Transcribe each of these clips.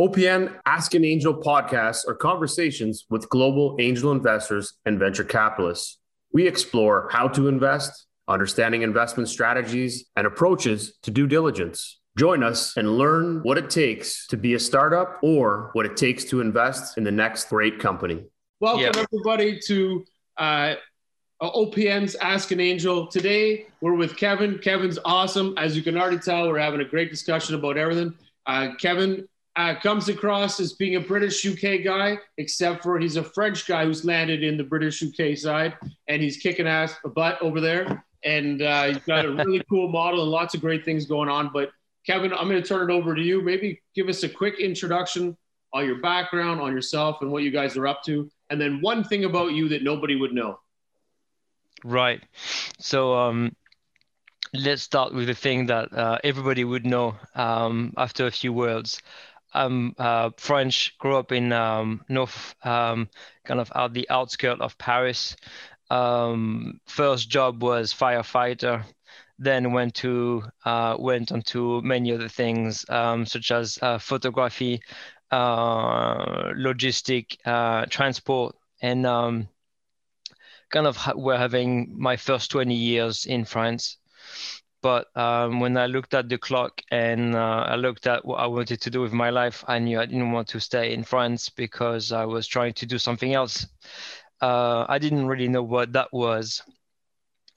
OPN Ask an Angel podcasts are conversations with global angel investors and venture capitalists. We explore how to invest, understanding investment strategies, and approaches to due diligence. Join us and learn what it takes to be a startup or what it takes to invest in the next great company. Welcome, everybody, to uh, OPN's Ask an Angel. Today, we're with Kevin. Kevin's awesome. As you can already tell, we're having a great discussion about everything. Uh, Kevin uh, comes across as being a British UK guy, except for he's a French guy who's landed in the British UK side, and he's kicking ass a butt over there. And uh, he's got a really cool model and lots of great things going on. But Kevin, I'm going to turn it over to you. Maybe give us a quick introduction on your background, on yourself, and what you guys are up to, and then one thing about you that nobody would know. Right. So um, let's start with the thing that uh, everybody would know um, after a few words. I'm uh, French, grew up in um, North, um, kind of out the outskirts of Paris. Um, first job was firefighter, then went to uh, went on to many other things um, such as uh, photography, uh, logistic, uh, transport, and um, kind of ha- were having my first 20 years in France. But um, when I looked at the clock and uh, I looked at what I wanted to do with my life, I knew I didn't want to stay in France because I was trying to do something else. Uh, I didn't really know what that was.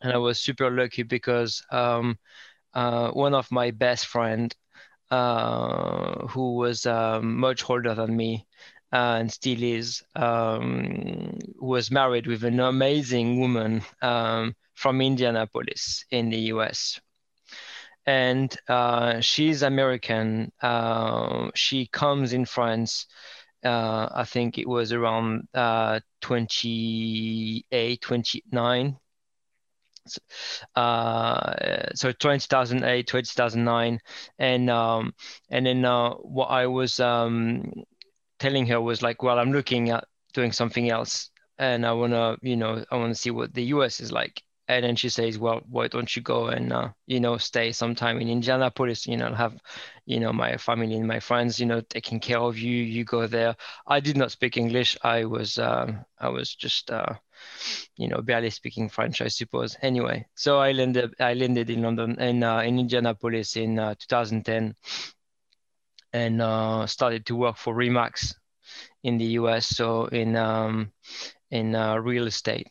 And I was super lucky because um, uh, one of my best friend, uh, who was um, much older than me, and still is, um, was married with an amazing woman um, from Indianapolis in the US and uh, she's American. Uh, she comes in France. Uh, I think it was around uh, 28, 29. Uh, so 2008, 2009, and um, and then uh, what I was um, telling her was like, well, I'm looking at doing something else, and I wanna, you know, I wanna see what the US is like and then she says well why don't you go and uh, you know stay sometime in indianapolis you know have you know my family and my friends you know taking care of you you go there. I did not speak english. I was um, i was just uh, you know barely speaking french i suppose. Anyway so i landed i landed in london in uh, in indianapolis in uh, 2010 and uh, started to work for remax in the us so in um, in uh, real estate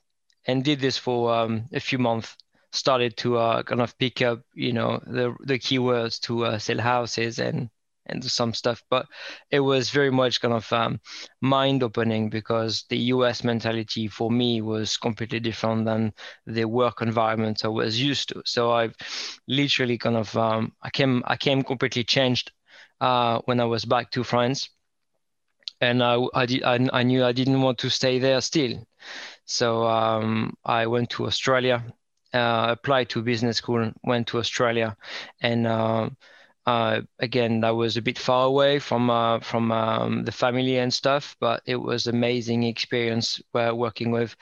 and did this for um, a few months. Started to uh, kind of pick up you know the the keywords to uh, sell houses and and some stuff. But it was very much kind of um, mind opening because the us mentality for me was completely different than the work environment i was used to. So i've literally kind of um, i came i came completely changed uh, when i was back to france. And I, I, did, I, I knew i didn't want to stay there still so um, I went to Australia, uh, applied to business school, went to Australia, and uh, uh, again that was a bit far away from uh, from um, the family and stuff, but it was amazing experience working with,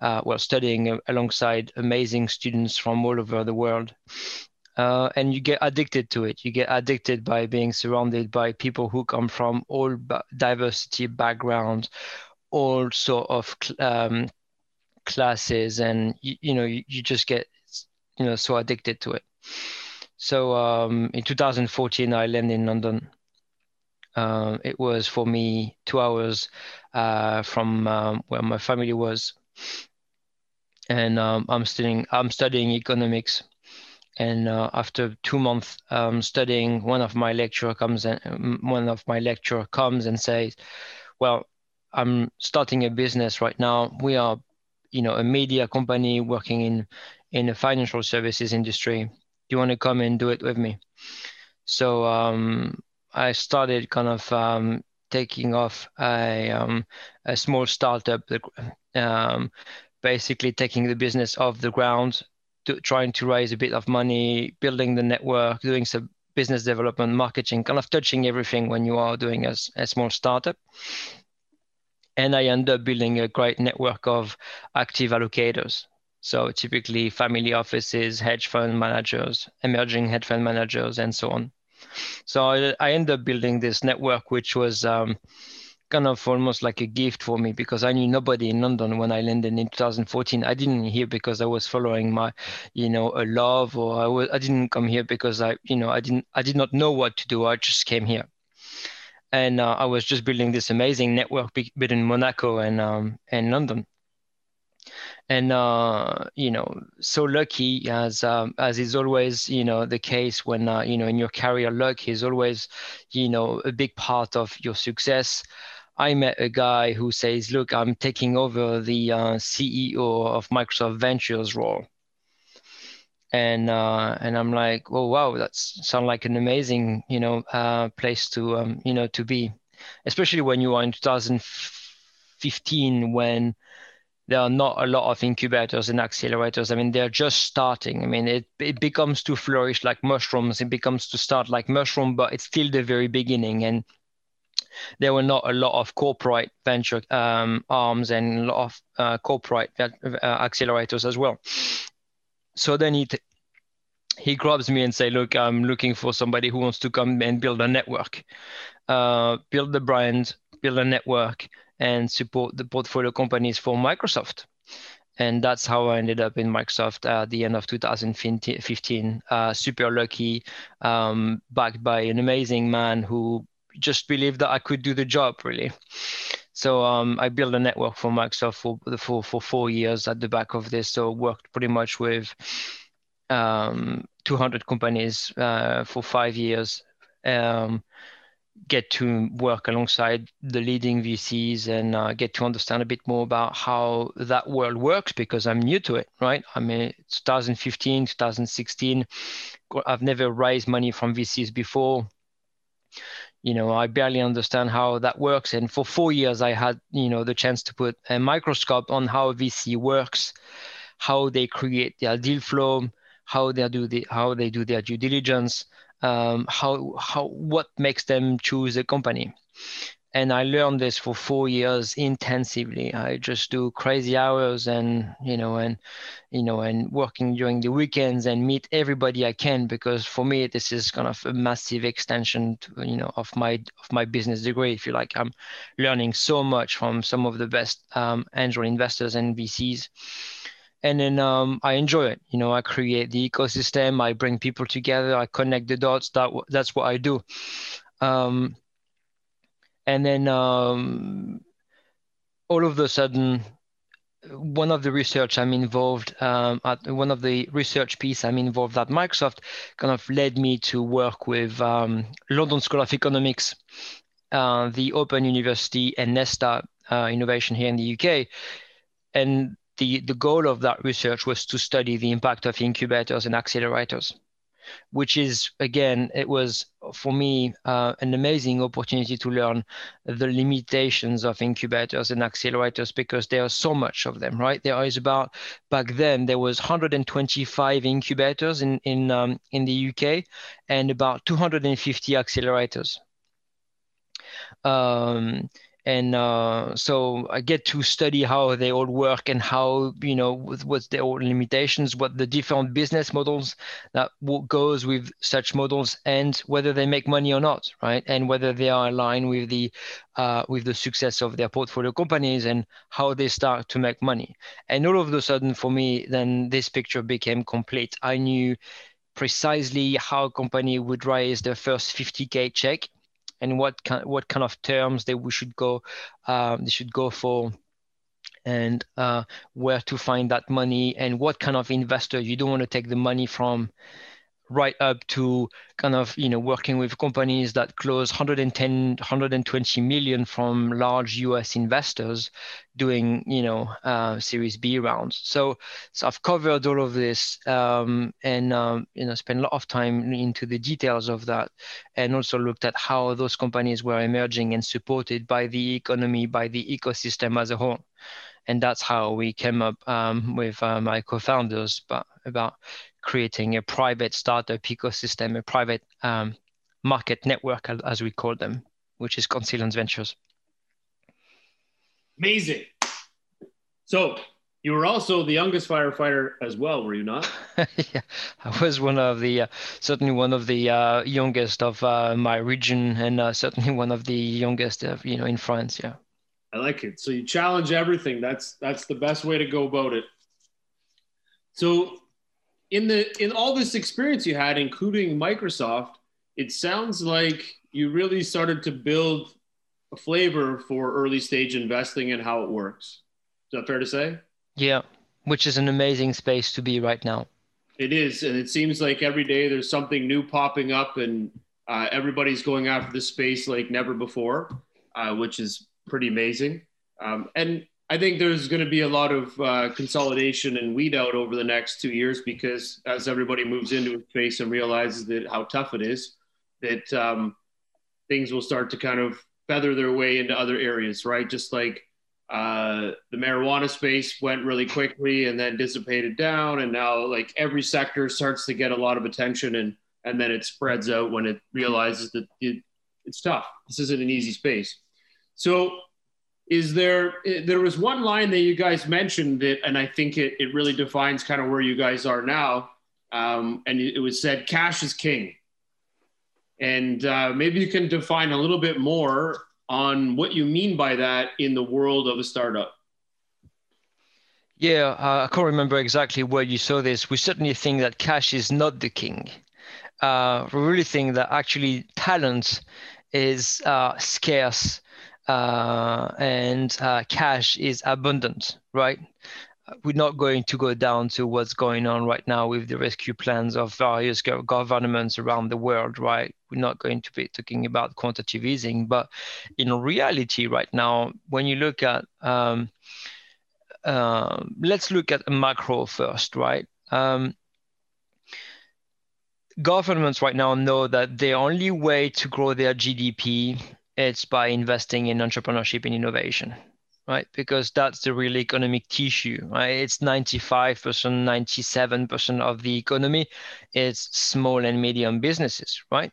uh, well, studying alongside amazing students from all over the world. Uh, and you get addicted to it. You get addicted by being surrounded by people who come from all diversity backgrounds, all sort of um, classes and you, you know you, you, just get you know so addicted to it. So um, in 2014 i landed in london. Uh, it was for me two hours uh, from um, where my family was. And um, i'm studying i'm studying economics. And uh, after two months um, studying one of my lecturer comes and one of my lecturer comes and says well i'm starting a business right now. We are you know a media company working in in the financial services industry. Do you want to come and do it with me? So um, i started kind of um, taking off a, um, a small startup um, basically taking the business off the ground to, trying to raise a bit of money building the network doing some business development marketing kind of touching everything when you are doing a, a small startup and I end up building a great network of active allocators. So typically family offices, hedge fund managers, emerging hedge fund managers, and so on. So I, I ended up building this network, which was um, kind of almost like a gift for me because I knew nobody in London when I landed in 2014. I didn't here because I was following my, you know, a love, or I was I didn't come here because I, you know, I didn't I did not know what to do. I just came here, and uh, I was just building this amazing network between Monaco and um, and London. And uh, you know so lucky as um, as is always you know the case when uh, you know in your career luck is always you know a big part of your success. I met a guy who says look i'm taking over the uh, ceo of microsoft ventures role and uh, and i'm like oh wow that sounds like an amazing you know uh, place to um, you know to be especially when you are in 2015 when there are not a lot of incubators and accelerators. I mean, they're just starting. I mean, it, it becomes to flourish like mushrooms. It becomes to start like mushroom, but it's still the very beginning. And there were not a lot of corporate venture um, arms and a lot of uh, corporate uh, accelerators as well. So then he t- he grabs me and say, "Look, I'm looking for somebody who wants to come and build a network, uh, build the brand, build a network, and support the portfolio companies for Microsoft. And that's how I ended up in Microsoft at the end of 2015. Uh, super lucky, um, backed by an amazing man who just believed that I could do the job, really. So um, I built a network for Microsoft for, for, for four years at the back of this. So worked pretty much with um, 200 companies uh, for five years. Um, get to work alongside the leading VCs and uh, get to understand a bit more about how that world works because I'm new to it, right? I mean, 2015, 2016, I've never raised money from VCs before. You know, I barely understand how that works. And for four years, I had, you know, the chance to put a microscope on how VC works, how they create their deal flow, how they do the how they do their due diligence, um, how how what makes them choose a company and i learned this for four years intensively i just do crazy hours and you know and you know and working during the weekends and meet everybody i can because for me this is kind of a massive extension to, you know of my of my business degree if you like i'm learning so much from some of the best um, angel investors and vcs and then um, I enjoy it. You know, I create the ecosystem. I bring people together. I connect the dots. That that's what I do. Um, and then um, all of a sudden, one of the research I'm involved um, at one of the research piece I'm involved at Microsoft kind of led me to work with um, London School of Economics, uh, the Open University, and Nesta uh, Innovation here in the UK. And the, the goal of that research was to study the impact of incubators and accelerators, which is, again, it was for me uh, an amazing opportunity to learn the limitations of incubators and accelerators because there are so much of them, right? There is about, back then, there was 125 incubators in, in, um, in the UK and about 250 accelerators. Um, and uh, so I get to study how they all work and how you know what's their limitations, what the different business models that goes with such models, and whether they make money or not, right? And whether they are aligned with the uh, with the success of their portfolio companies and how they start to make money. And all of a sudden, for me, then this picture became complete. I knew precisely how a company would raise their first 50k check and what kind what kind of terms they we should go um, they should go for and uh, where to find that money and what kind of investor. You don't want to take the money from right up to kind of you know working with companies that close 110 120 million from large us investors doing you know uh, series b rounds. So so i've covered all of this um, and um, you know spent a lot of time into the details of that and also looked at how those companies were emerging and supported by the economy by the ecosystem as a whole. And that's how we came up um, with uh, my co-founders but about creating a private startup ecosystem, a private um, market network, as we call them, which is Consilience Ventures. Amazing. So You were also the youngest firefighter as well, were you not? yeah, I was one of the uh, certainly one of the uh, youngest of uh, my region, and uh, certainly one of the youngest, of, you know, in France. Yeah. I like it. So you challenge everything. That's that's the best way to go about it. So in the in all this experience you had, including Microsoft, it sounds like you really started to build a flavor for early stage investing and how it works. Is that fair to say? Yeah, which is an amazing space to be right now. It is, and it seems like every day there's something new popping up, and uh, everybody's going after this space like never before, uh, which is pretty amazing. Um, and I think there's going to be a lot of uh, consolidation and weed out over the next two years because as everybody moves into a space and realizes that how tough it is, that um, things will start to kind of feather their way into other areas, right? Just like uh, the marijuana space went really quickly and then dissipated down, and now like every sector starts to get a lot of attention, and and then it spreads out when it realizes that it, it's tough. This isn't an easy space. So, is there there was one line that you guys mentioned that, and I think it it really defines kind of where you guys are now. Um, and it was said, "Cash is king." And uh, maybe you can define a little bit more on what you mean by that in the world of a startup. Yeah, uh, I can't remember exactly where you saw this. We certainly think that cash is not the king. Uh, we really think that actually talent is uh, scarce uh, and uh, cash is abundant, right? we're not going to go down to what's going on right now with the rescue plans of various governments around the world, right? We're not going to be talking about quantitative easing, but in reality, right now, when you look at, um, uh, let's look at macro first, right? Um, governments right now know that the only way to grow their GDP is by investing in entrepreneurship and innovation right? Because that's the real economic tissue, right? It's 95%, 97% of the economy is small and medium businesses, right?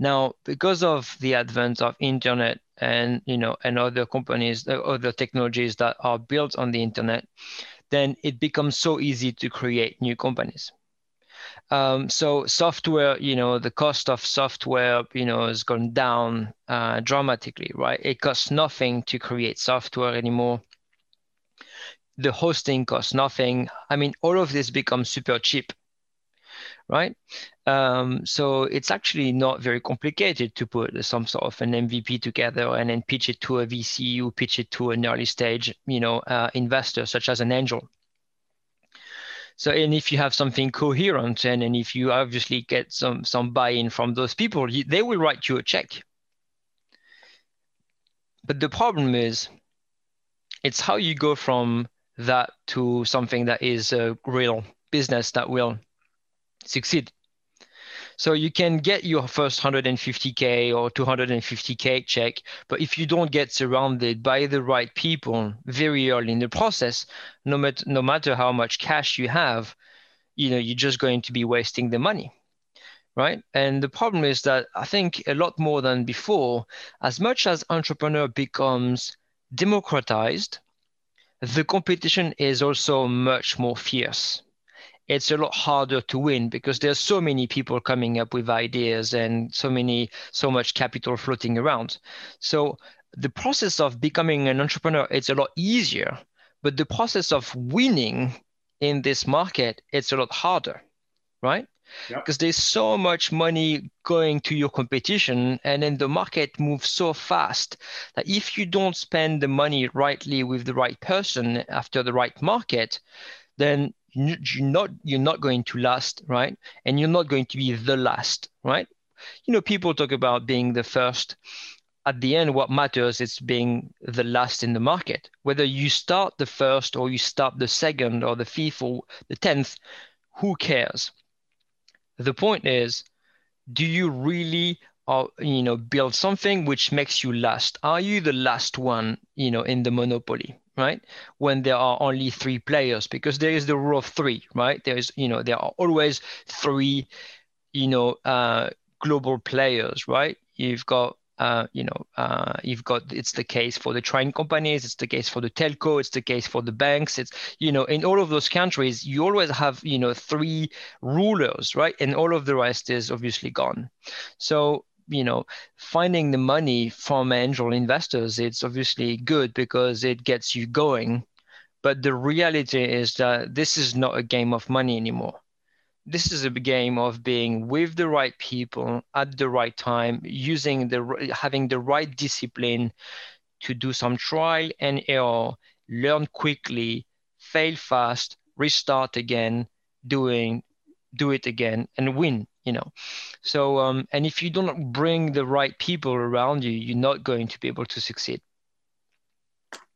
Now, because of the advent of internet and you know and other companies, uh, other technologies that are built on the internet, then it becomes so easy to create new companies, um, so software, you know, the cost of software, you know, has gone down uh, dramatically, right? It costs nothing to create software anymore. The hosting costs nothing. I mean, all of this becomes super cheap, right? Um, so it's actually not very complicated to put some sort of an MVP together and then pitch it to a VC, you pitch it to an early stage, you know, uh, investor such as an angel so, and if you have something coherent and, and if you obviously get some, some buy-in from those people, you, they will write you a check. But the problem is, it's how you go from that to something that is a real business that will succeed. So you can get your first 150K or 250K check, but if you don't get surrounded by the right people very early in the process, no, mat- no matter how much cash you have, you know, you're just going to be wasting the money right? And the problem is that I think a lot more than before, as much as entrepreneur becomes democratized, the competition is also much more fierce it's a lot harder to win because there's so many people coming up with ideas and so many so much capital floating around so the process of becoming an entrepreneur it's a lot easier but the process of winning in this market it's a lot harder right because yep. there's so much money going to your competition and then the market moves so fast that if you don't spend the money rightly with the right person after the right market then you're not you're not going to last right? And you're not going to be the last right? You know people talk about being the first. At the end what matters is being the last in the market. Whether you start the first or you start the second or the fifth or the tenth who cares? The point is do you really uh, you know build something which makes you last? Are you the last one you know in the monopoly right when there are only three players because there is the rule of three right there is you know there are always three you know uh, global players right you've got uh, you know, uh, you've got it's the case for the train companies, it's the case for the telco, it's the case for the banks. It's you know, in all of those countries, you always have you know three rulers, right? And all of the rest is obviously gone. So you know, finding the money from angel investors, it's obviously good because it gets you going. But the reality is that this is not a game of money anymore this is a game of being with the right people at the right time, using the having the right discipline to do some trial and error, learn quickly, fail fast, restart again, doing do it again and win you know so um, and if you don't bring the right people around you you're not going to be able to succeed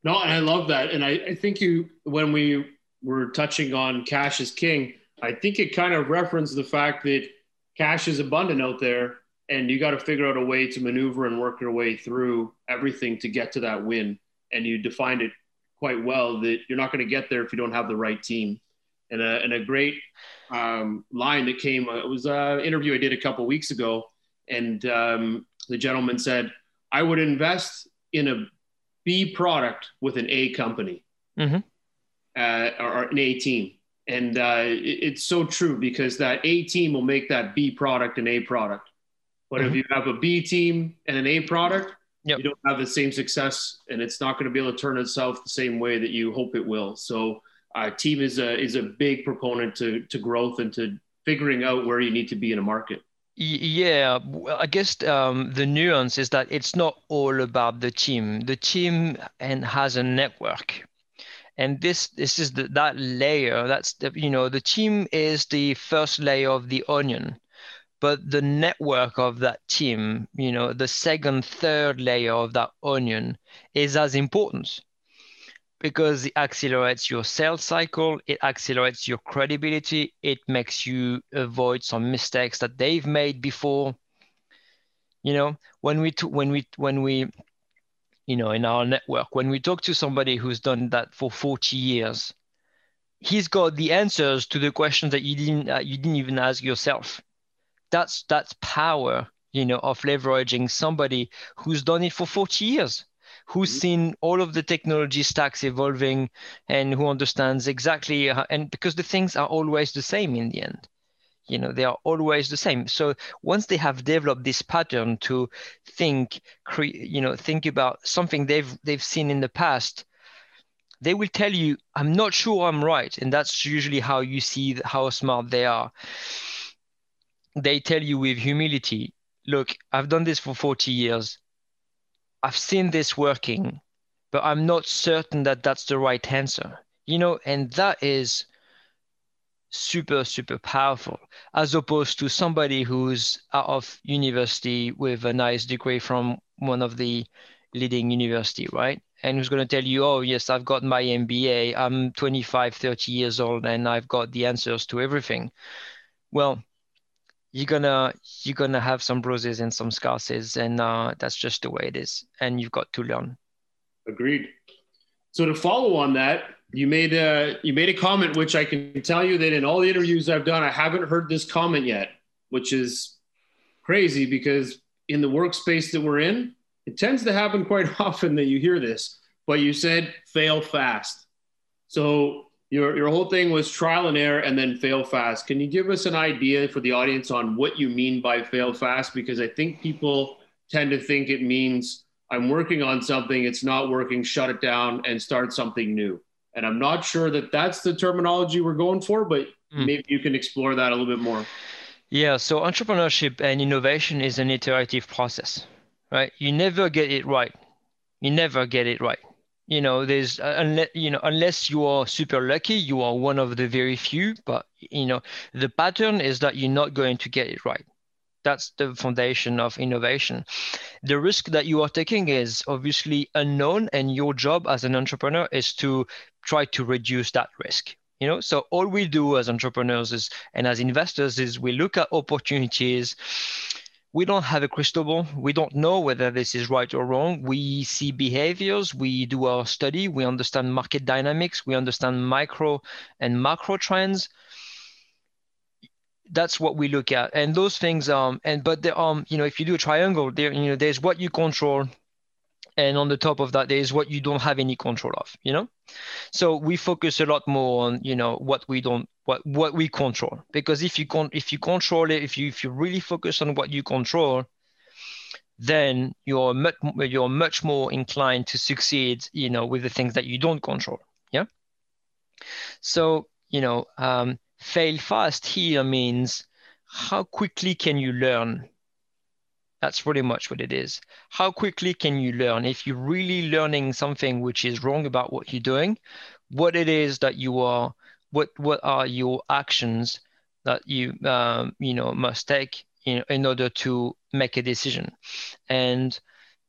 no and i love that and i, I think you when we were touching on cash is king I think it kind of referenced the fact that cash is abundant out there and you got to figure out a way to maneuver and work your way through everything to get to that win. And you defined it quite well that you're not going to get there if you don't have the right team. And a, and a great um, line that came, uh, it was an interview I did a couple weeks ago. And um, the gentleman said, I would invest in a B product with an A company mm-hmm. uh, or an A team and uh, it, it's so true because that A team will make that B product an A product. But mm-hmm. if you have a B team and an A product, yep. you don't have the same success, and it's not going to be able to turn itself the same way that you hope it will. So, uh, team is a is a big proponent to to growth and to figuring out where you need to be in a market. Yeah, I guess um, the nuance is that it's not all about the team. The team and has a network and this this is the, that layer that's the you know the team is the first layer of the onion but the network of that team you know the second third layer of that onion is as important because it accelerates your sales cycle it accelerates your credibility it makes you avoid some mistakes that they've made before you know when we t- when we when we you know, in our network. When we talk to somebody who's done that for 40 years, he's got the answers to the questions that you didn't uh, you didn't even ask yourself. That's that's power, you know, of leveraging somebody who's done it for 40 years, who's mm-hmm. seen all of the technology stacks evolving, and who understands exactly. How, and because the things are always the same in the end you know they are always the same so once they have developed this pattern to think cre- you know think about something they've they've seen in the past they will tell you i'm not sure i'm right and that's usually how you see how smart they are they tell you with humility look i've done this for 40 years i've seen this working but i'm not certain that that's the right answer. You know and that is super super powerful as opposed to somebody who's out of university with a nice degree from one of the leading university right? And who's going to tell you oh yes i've got my mba i'm 25 30 years old and i've got the answers to everything. Well you're gonna you're gonna have some bruises and some scars and uh, that's just the way it is and you've got to learn agreed so to follow on that you made a you made a comment which I can tell you that in all the interviews I've done, I haven't heard this comment yet, which is crazy because in the workspace that we're in, it tends to happen quite often that you hear this. But you said fail fast. So your your whole thing was trial and error and then fail fast. Can you give us an idea for the audience on what you mean by fail fast? Because I think people tend to think it means I'm working on something, it's not working, shut it down and start something new. And I'm not sure that that's the terminology we're going for, but mm. maybe you can explore that a little bit more. Yeah, so entrepreneurship and innovation is an iterative process, right? You never get it right. You never get it right. You know, there's uh, unless you know unless you are super lucky, you are one of the very few. But you know, the pattern is that you're not going to get it right that's the foundation of innovation. The risk that you are taking is obviously unknown, and your job as an entrepreneur is to try to reduce that risk. You know, so all we do as entrepreneurs is and as investors is we look at opportunities. We don't have a crystal ball. We don't know whether this is right or wrong. We see behaviors, we do our study, we understand market dynamics, we understand micro and macro trends. That's what we look at. And those things um and but the um you know if you do a triangle there you know there's what you control and on the top of that there is what you don't have any control of you know? So we focus a lot more on you know what we don't what what we control. Because if you con- if you control it if you if you really focus on what you control then you're much you're much more inclined to succeed you know with the things that you don't control yeah? So you know um, fail fast here means how quickly can you learn that's pretty much what it is. How quickly can you learn? If you're really learning something which is wrong about what you're doing what it is that you are what what are your actions that you um, you know must take in, in order to make a decision? And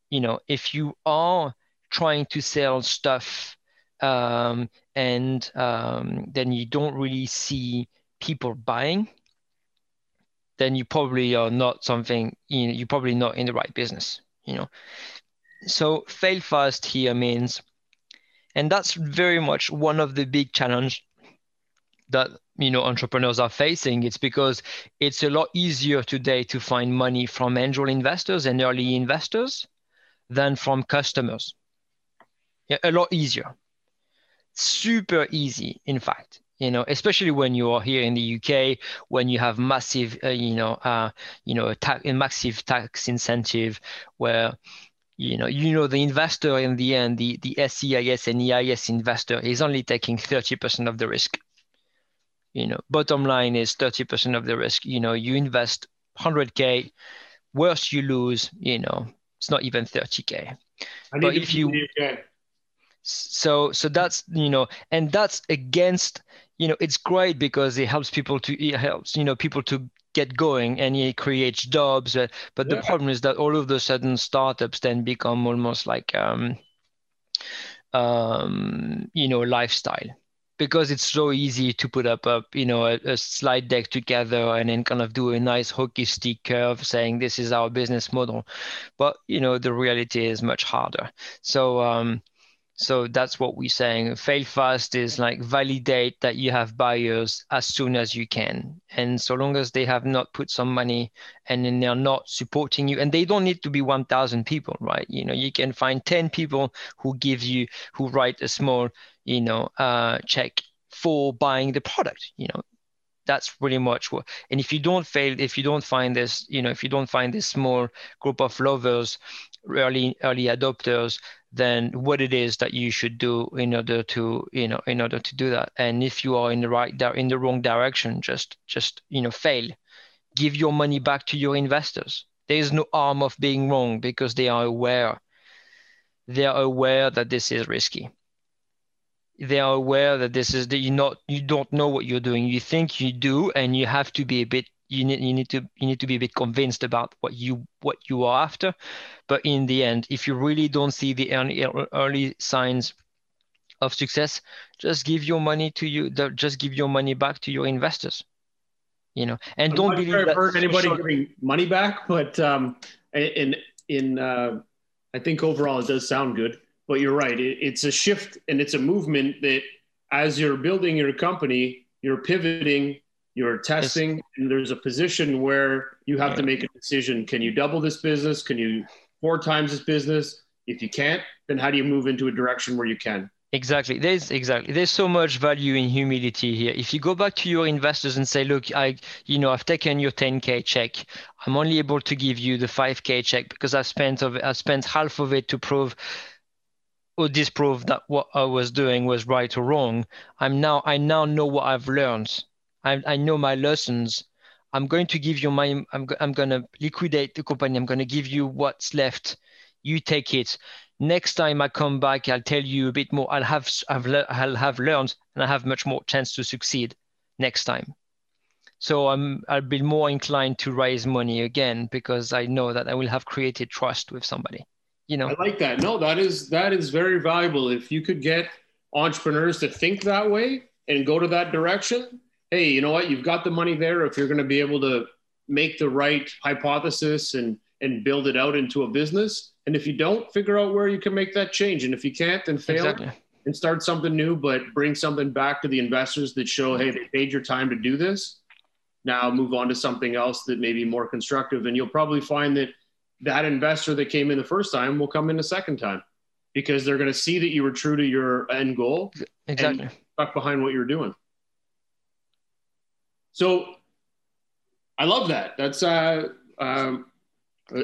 you know if you are trying to sell stuff um, and um, then you don't really see people buying, then you probably are not something, you know, you're probably not in the right business, you know. So fail fast here means, and that's very much one of the big challenge that you know entrepreneurs are facing it's because it's a lot easier today to find money from angel investors and early investors than from customers yeah, a lot easier super easy, in fact. You know, especially when you are here in the UK, when you have massive, uh, you know, uh, you know, a, ta- a massive tax incentive, where you know, you know, the investor in the end, the the SEIS and EIS investor is only taking thirty percent of the risk. You know, bottom line is thirty percent of the risk. You know, you invest hundred k, worst you lose. You know, it's not even thirty k. But if you so so that's you know and that's against you know it's great because it helps people to it helps you know people to get going and it creates jobs uh, but yeah. the problem is that all of a sudden startups then become almost like um um you know lifestyle because it's so easy to put up a you know a, a, slide deck together and then kind of do a nice hockey stick curve saying this is our business model but you know the reality is much harder so um so that's what we're saying. Fail fast is like validate that you have buyers as soon as you can. And so long as they have not put some money and then they're not supporting you, and they don't need to be 1,000 people, right? You know, you can find 10 people who give you, who write a small, you know, uh, check for buying the product, you know, that's pretty much what and if you don't fail if you don't find this you know if you don't find this small group of lovers early early adopters then what it is that you should do in order to you know in order to do that. And if you are in the right in the wrong direction just just you know fail. Give your money back to your investors. There is no harm of being wrong because they are aware they are aware that this is risky. They are aware that this is that you not you don't know what you're doing. You think you do and you have to be a bit you need you need to you need to be a bit convinced about what you what you are after. But in the end if you really don't see the early, early signs of success just give your money to you just give your money back to your investors you know? And I'm don't believe sure anybody giving money back but um in in uh i think overall it does sound good but you're right. It, it's a shift and it's a movement that as you're building your company you're pivoting you're testing yes. and there's a position where you have yeah. to make a decision. Can you double this business? Can you four times this business? If you can't then how do you move into a direction where you can? Exactly. There's exactly. There's so much value in humility here. If you go back to your investors and say look i you know i've taken your 10k check. I'm only able to give you the 5k check because i've spent of i spent half of it to prove or disprove that what i was doing was right or wrong. I'm now i now know what i've learned I, I know my lessons. I'm going to give you my, I'm, I'm going to liquidate the company. I'm going to give you what's left. You take it. Next time I come back, I'll tell you a bit more. I'll have, I've, I'll have learned and I have much more chance to succeed next time. So I'm, I'll be more inclined to raise money again because I know that I will have created trust with somebody. You know, I like that. No, that is that is very valuable. If you could get entrepreneurs to think that way and go to that direction, hey, you know what? You've got the money there. If you're going to be able to make the right hypothesis and and build it out into a business, and if you don't, figure out where you can make that change. And if you can't, then fail exactly. and start something new, but bring something back to the investors that show, hey, they paid your time to do this. now move on to something else that may be more constructive. And you'll probably find that that investor that came in the first time will come in the second time because they're going to see that you were true to your end goal exactly stuck behind what you're doing. So I love that. That's uh, um,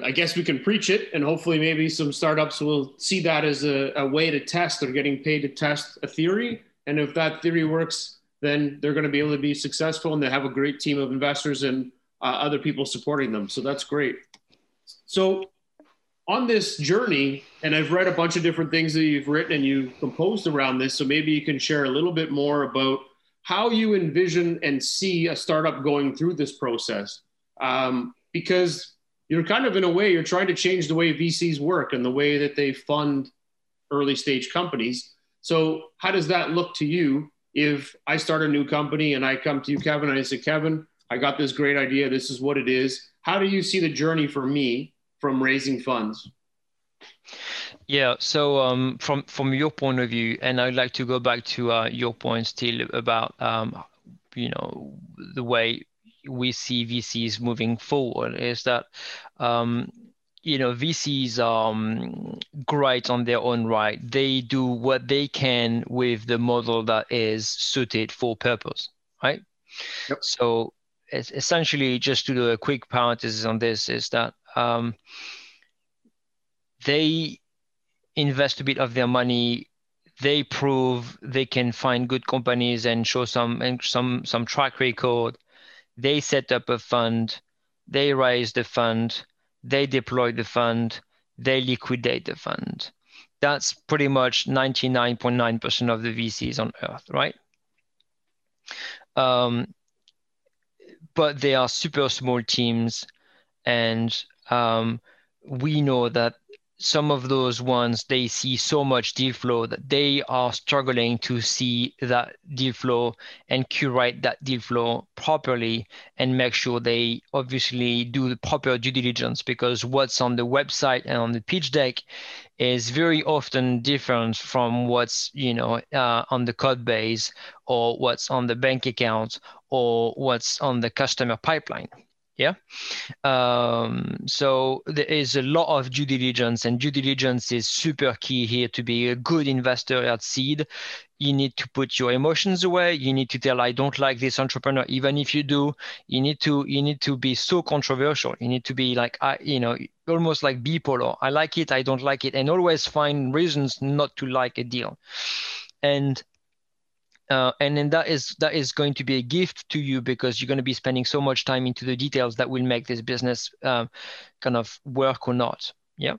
I guess we can preach it, and hopefully, maybe some startups will see that as a, a way to test. They're getting paid to test a theory, and if that theory works, then they're going to be able to be successful, and they have a great team of investors and uh, other people supporting them. So that's great. So on this journey, and I've read a bunch of different things that you've written and you composed around this. So maybe you can share a little bit more about how you envision and see a startup going through this process. Um, because you're kind of in a way you're trying to change the way VCs work and the way that they fund early stage companies. So how does that look to you if I start a new company and I come to you, Kevin, and I say, Kevin, I got this great idea. This is what it is. How do you see the journey for me from raising funds? Yeah. So um, from from your point of view, and I'd like to go back to uh, your point still about um, you know the way we see VCs moving forward is that um, you know VCs are um, great on their own right. They do what they can with the model that is suited for purpose, right? Yep. So essentially, just to do a quick parenthesis on this, is that um, they invest a bit of their money. They prove they can find good companies and show some and some some track record. They set up a fund, they raise the fund, they deploy the fund, they liquidate the fund. That's pretty much 99.9% of the VCs on earth, right? Um, but they are super small teams, and um, we know that some of those ones they see so much deal flow that they are struggling to see that deal flow and curate that deal flow properly and make sure they obviously do the proper due diligence because what's on the website and on the pitch deck is very often different from what's you know uh, on the code base or what's on the bank account or what's on the customer pipeline yeah. Um, so there is a lot of due diligence and due diligence is super key here to be a good investor at seed. You need to put your emotions away. You need to tell i don't like this entrepreneur even if you do. You need to you need to be so controversial. You need to be like i you know almost like bipolar. I like it i don't like it and always find reasons not to like a deal. And uh, and then that is that is going to be a gift to you because you're going to be spending so much time into the details that will make this business um, kind of work or not. Yeah.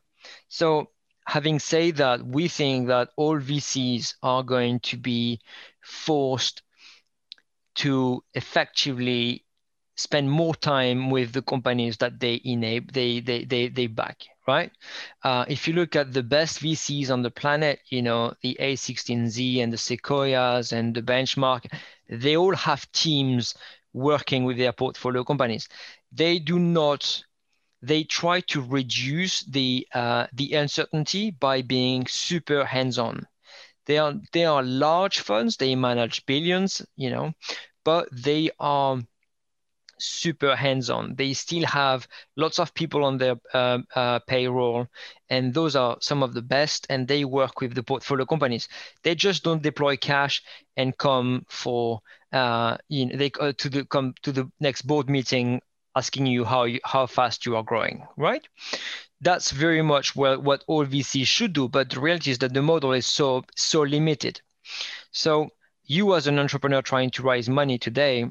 So having said that we think that all vcs are going to be forced to effectively spend more time with the companies that they enable they they they, they back right? Uh, if you look at the best VCs on the planet, you know, the A16Z and the Sequoias and the Benchmark, they all have teams working with their portfolio companies. They do not, they try to reduce the, uh, the uncertainty by being super hands-on. They are, they are large funds, they manage billions, you know, but they are super hands-on. They still have lots of people on their uh, uh, payroll, and those are some of the best. And they work with the portfolio companies. They just don't deploy cash and come for uh, you know they uh, to the come to the next board meeting asking you how you, how fast you are growing, right? That's very much what, what all VCs should do. But the reality is that the model is so so limited. So you as an entrepreneur trying to raise money today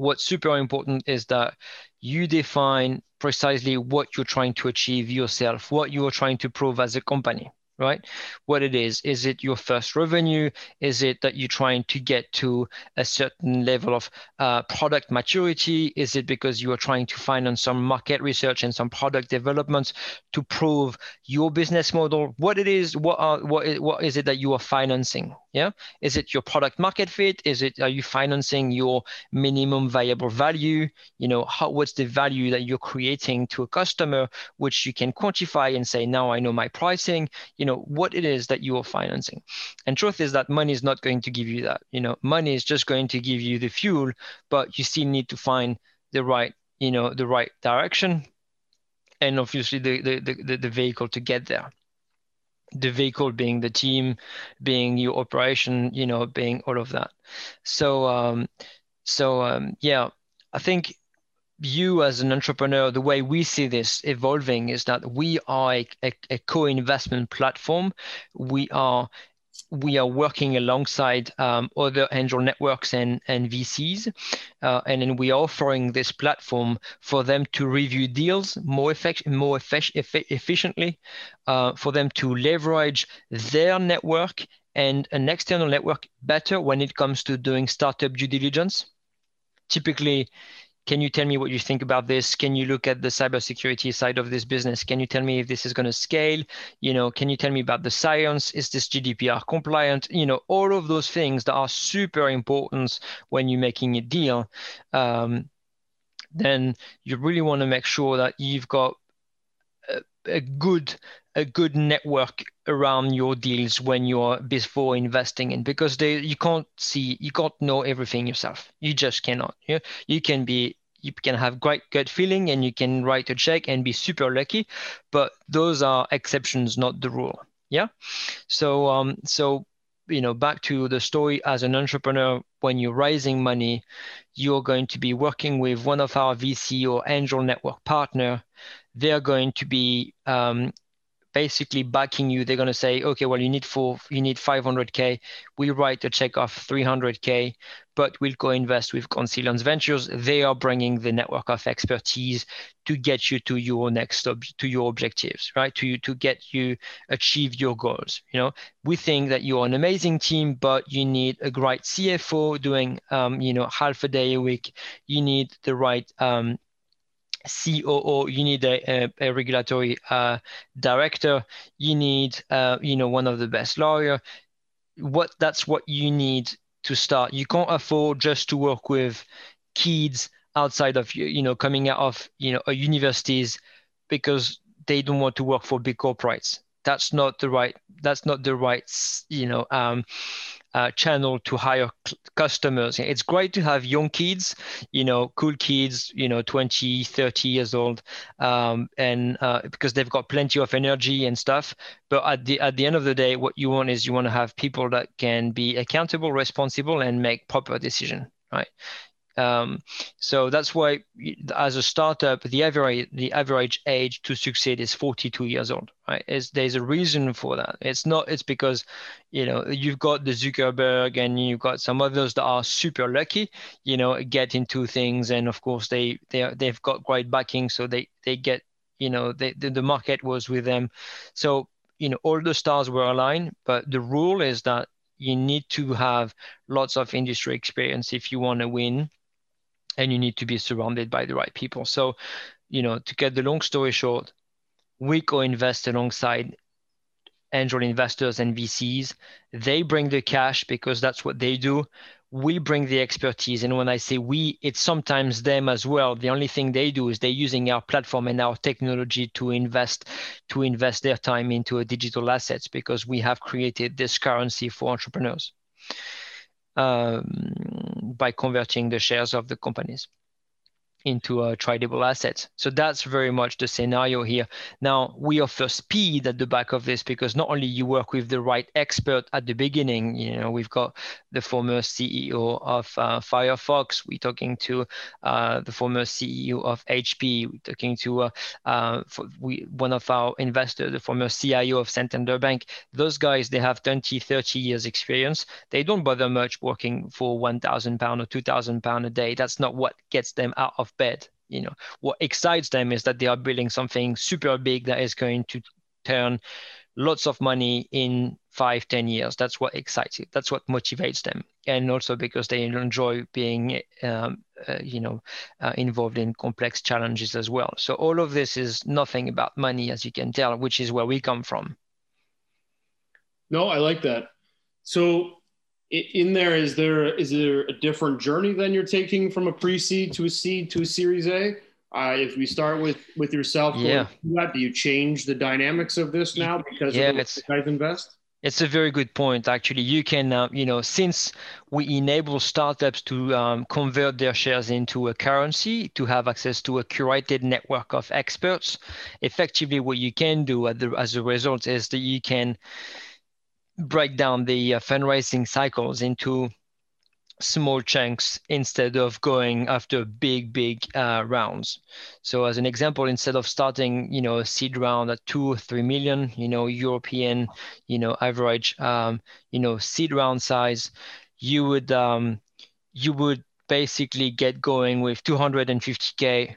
what's super important is that you define precisely what you're trying to achieve yourself, what you're trying to prove as a company, right? What it is. Is it your first revenue? Is it that you're trying to get to a certain level of uh, product maturity? Is it because you are trying to finance some market research and some product developments to prove your business model? What it is, what are what is, what is it that you are financing? Yeah? Is it your product market fit? Is it are you financing your minimum viable value? You know how what's the value that you're creating to a customer which you can quantify and say now i know my pricing. You know what it is that you are financing. And truth is that money is not going to give you that. You know money is just going to give you the fuel but you still need to find the right you know the right direction and obviously the the, the, the vehicle to get there the vehicle being the team being your operation you know being all of that. So um so um yeah i think you as an entrepreneur the way we see this evolving is that we are a, a, a co-investment platform. We are we are working alongside um, other angel networks and, and VCs, uh, and then we are offering this platform for them to review deals more, effect- more efficiently, uh, for them to leverage their network and an external network better when it comes to doing startup due diligence. Typically, can you tell me what you think about this? Can you look at the cybersecurity side of this business? Can you tell me if this is going to scale? You know, can you tell me about the science? Is this GDPR compliant? You know, all of those things that are super important when you're making a deal. Um, then you really want to make sure that you've got a, good a good network around your deals when you're before investing in because they you can't see you can't know everything yourself. You just cannot. You, you can be you can have great gut feeling and you can write a check and be super lucky but those are exceptions not the rule. Yeah? So um so you know back to the story as an entrepreneur when you're raising money you're going to be working with one of our vc or angel network partner they're going to be um, basically backing you. They're going to say, okay, well, you need four, you need 500k. We write a check of 300k, but we'll co-invest with Consilience Ventures. They are bringing the network of expertise to get you to your next to your objectives, right? To to get you achieve your goals. You know, we think that you're an amazing team, but you need a great CFO doing, um, you know, half a day a week. You need the right um, COO, you need a, a, a regulatory uh, director, you need uh, you know one of the best lawyer. What that's what you need to start. You can't afford just to work with kids outside of you you know coming out of you know universities because they don't want to work for big corporates. That's not the right. That's not the right you know um, uh, channel to hire customers. It's great to have young kids, you know, cool kids, you know, 20, 30 years old, um, and uh, because they've got plenty of energy and stuff. But at the at the end of the day, what you want is you want to have people that can be accountable, responsible, and make proper decision. Right? Um, so that's why, as a startup, the average the average age to succeed is 42 years old. Right? It's, there's a reason for that. It's not. It's because, you know, you've got the Zuckerberg and you've got some others that are super lucky. You know, get into things, and of course they they they've got great backing, so they they get you know they, the, the market was with them. So you know all the stars were aligned, but the rule is that you need to have lots of industry experience if you want to win and you need to be surrounded by the right people. So, you know, to get the long story short, we co-invest alongside angel investors and VCs. They bring the cash because that's what they do. We bring the expertise. And when I say we, it's sometimes them as well. The only thing they do is they're using our platform and our technology to invest to invest their time into digital assets because we have created this currency for entrepreneurs Um, by converting the shares of the companies into a tradable asset. So that's very much the scenario here. Now we offer speed at the back of this because not only you work with the right expert at the beginning, you know, we've got the former CEO of uh, Firefox, we're talking to uh, the former CEO of HP, we're talking to uh, uh we, one of our investors, the former CIO of Santander Bank. Those guys, they have 20, 30 years experience. They don't bother much working for 1,000 pound or 2,000 pound a day. That's not what gets them out of bed you know. What excites them is that they are building something super big that is going to turn lots of money in five ten years. That's what excites it that's what motivates them. And also because they enjoy being um, uh, you know uh, involved in complex challenges as well. So all of this is nothing about money as you can tell which is where we come from. No i like that. So in there is there is there a different journey than you're taking from a pre-seed to a seed to a series a? Uh, if we start with with yourself yeah. do you change the dynamics of this now because yeah, of it's, guys invest? It's a very good point. Actually you can uh, you know since we enable startups to um, convert their shares into a currency to have access to a curated network of experts effectively what you can do the, as a result is that you can break down the uh, fundraising cycles into small chunks instead of going after big big uh, rounds. So as an example instead of starting you know a seed round at two or three million you know european you know average um, you know seed round size you would um, you would basically get going with 250k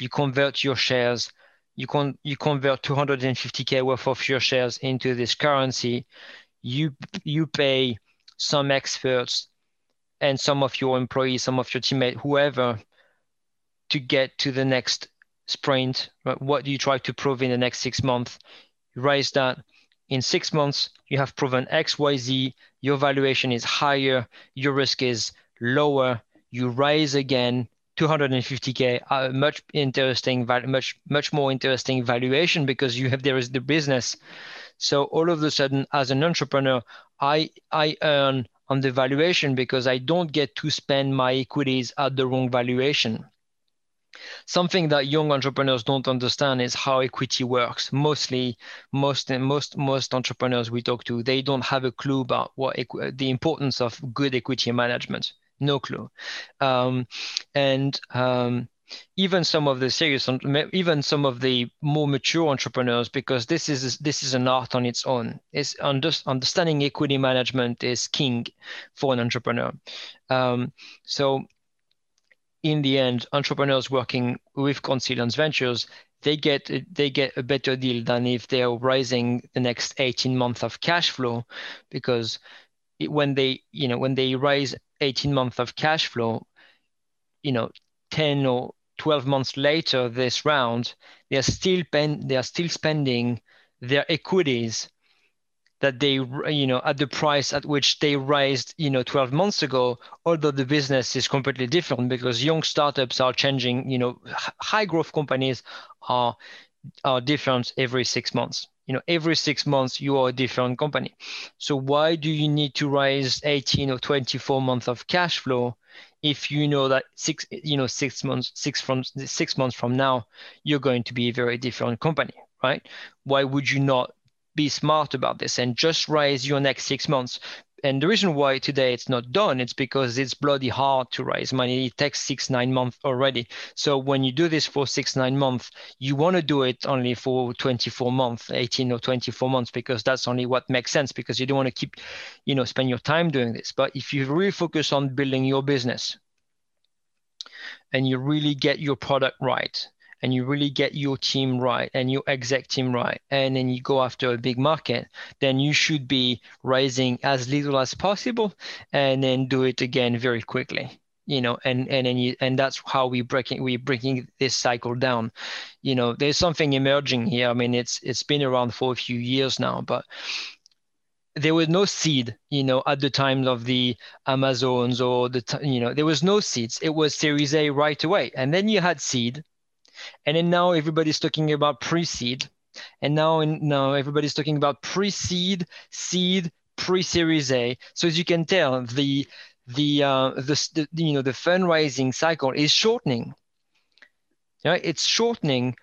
you convert your shares you can you convert 250k worth of your shares into this currency you you pay some experts and some of your employees, some of your teammates, whoever, to get to the next sprint. What do you try to prove in the next six months? You raise that in six months. You have proven X, Y, Z. Your valuation is higher. Your risk is lower. You raise again 250k a uh, much interesting much much more interesting valuation because you have there is the business so all of a sudden, as an entrepreneur, I I earn on the valuation because I don't get to spend my equities at the wrong valuation. Something that young entrepreneurs don't understand is how equity works. Mostly, most most most entrepreneurs we talk to, they don't have a clue about what the importance of good equity management. No clue, um, and um, even some of the serious even some of the more mature entrepreneurs because this is this is an art on its own. Is understanding equity management is king for an entrepreneur. Um, so in the end entrepreneurs working with Consilience Ventures they get they get a better deal than if they're raising the next 18 months of cash flow because when they you know when they raise 18 months of cash flow you know 10 or 12 months later this round they are still pen, they are still spending their equities that they you know at the price at which they raised you know 12 months ago although the business is completely different because young startups are changing you know high growth companies are are different every 6 months you know every 6 months you are a different company. So why do you need to raise 18 or 24 months of cash flow if you know that six you know six months six from six months from now you're going to be a very different company right? Why would you not be smart about this and just raise your next six months and the reason why today it's not done it's because it's bloody hard to raise money. It takes six nine months already. So when you do this for six nine months you want to do it only for 24 months 18 or 24 months because that's only what makes sense because you don't want to keep you know spend your time doing this. But if you really focus on building your business and you really get your product right and you really get your team right and your exec team right, and then you go after a big market, then you should be raising as little as possible and then do it again very quickly you know and and and, you, and that's how we breaking we breaking this cycle down. You know there's something emerging here. I mean it's it's been around for a few years now but there was no seed you know at the time of the amazons or the you know there was no seeds. It was series a right away. And then you had seed and then now everybody's talking about pre-seed. And now, in, now everybody's talking about pre-seed, seed, pre-series A. So as you can tell, the the, uh, the, the you know the fundraising cycle is shortening. Right? It's shortening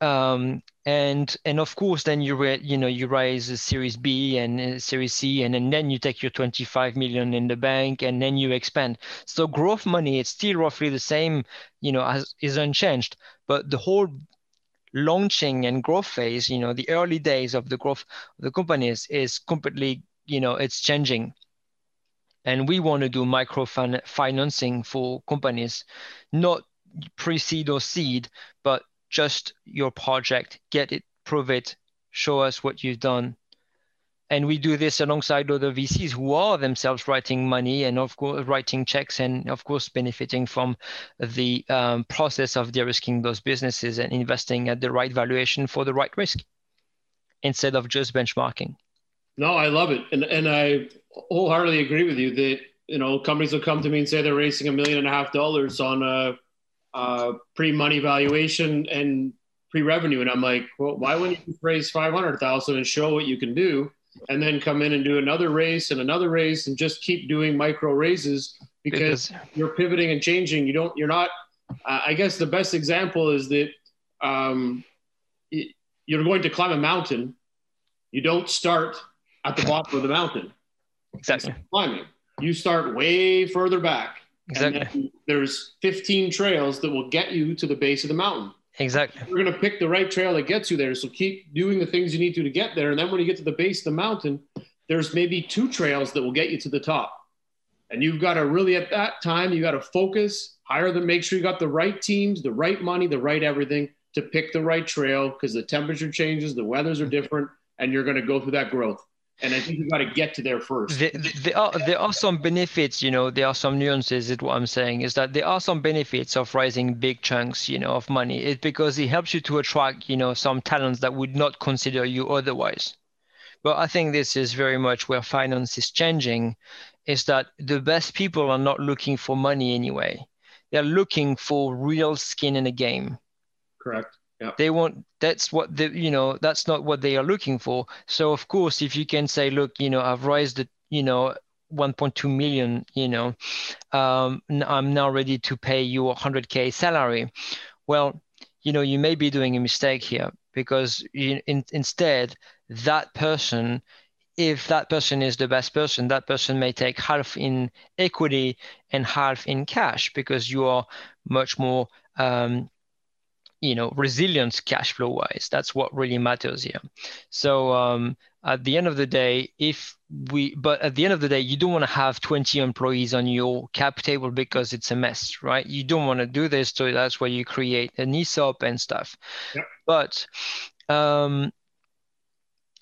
um, and and of course then you re, you know you raise a series b and series c and, and then you take your 25 million in the bank and then you expand so growth money it's still roughly the same you know as is unchanged but the whole launching and growth phase you know the early days of the growth of the companies is completely you know it's changing and we want to do micro financing for companies not pre-seed or seed but just your project, get it, prove it, show us what you've done. And we do this alongside other VCs who are themselves writing money and of course writing checks and of course benefiting from the um, process of de-risking those businesses and investing at the right valuation for the right risk instead of just benchmarking. No, I love it, and and I wholeheartedly agree with you that you know companies will come to me and say they're raising a million and a half dollars on a, a pre-money valuation and pre-revenue, and I'm like, well, why wouldn't you raise five hundred thousand and show what you can do, and then come in and do another race and another race and just keep doing micro raises because, because you're pivoting and changing. You don't. You're not. Uh, I guess the best example is that um, you're going to climb a mountain. You don't start at the bottom of the mountain. Exactly. Climbing. You start way further back. Exactly. there's 15 trails that will get you to the base of the mountain. Exactly. We're going to pick the right trail that gets you there. So keep doing the things you need to to get there. And then when you get to the base of the mountain, there's maybe two trails that will get you to the top. And you've got to really, at that time, you got to focus, hire them, make sure you got the right teams, the right money, the right everything to pick the right trail because the temperature changes, the weathers are different, and you're going to go through that growth. And I think you've got to get to there first. There, there, are uh, there are some benefits, you know. There are some nuances. Is what I'm saying is that there are some benefits of raising big chunks, you know, of money. It's because it helps you to attract, you know, some talents that would not consider you otherwise. But I think this is very much where finance is changing, is that the best people are not looking for money anyway. They're looking for real skin in the game. Correct. Yeah. They want that's what the you know that's not what they are looking for. So of course, if you can say, look, you know, I've raised the you know 1.2 million, you know, um, I'm now ready to pay you 100k salary. Well, you know, you may be doing a mistake here because you, in, instead that person if that person is the best person, that person may take half in equity and half in cash because you are much more um, you know resilience cash flow wise. That's what really matters here. So um, at the end of the day if we but at the end of the day you don't want to have 20 employees on your cap table because it's a mess right? You don't want to do this so that's why you create an esop and stuff. Yep. but um,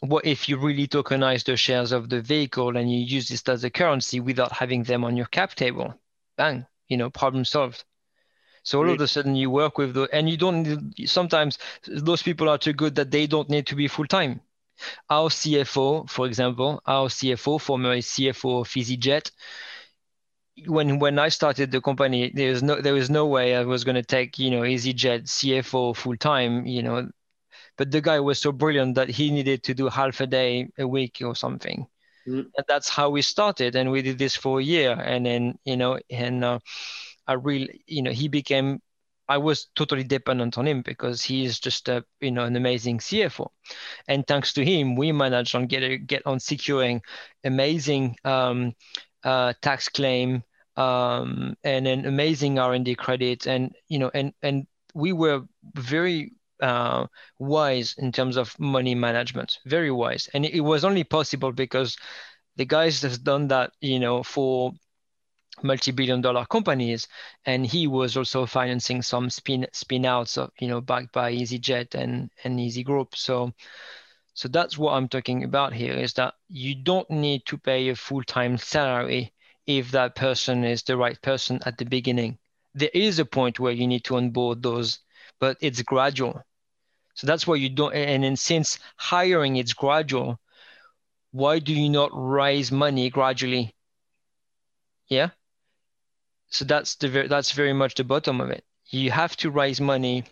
what if you really tokenize the shares of the vehicle and you use this as a currency without having them on your cap table? Bang you know problem solved so all of a sudden you work with the, and you don't, sometimes those people are too good that they don't need to be full time. Our CFO, for example, our CFO, former CFO of EasyJet, when when I started the company, there was no there was no way I was going to take you know EasyJet CFO full time, you know, but the guy was so brilliant that he needed to do half a day a week or something. Mm. And that's how we started, and we did this for a year, and then you know, and uh, I really, you know, he became. I was totally dependent on him because he is just a, you know, an amazing CFO, and thanks to him, we managed on get get on securing amazing um, uh, tax claim um, and an amazing R and D credit, and you know, and and we were very uh, wise in terms of money management, very wise, and it was only possible because the guys have done that, you know, for multi-billion dollar companies and he was also financing some spin spin outs of you know backed by easyjet and and easy group so so that's what i'm talking about here is that you don't need to pay a full-time salary if that person is the right person at the beginning. There is a point where you need to onboard those but it's gradual. So that's why you don't and then since hiring is gradual why do you not raise money gradually? Yeah so that's the that's very much the bottom of it. You have to raise money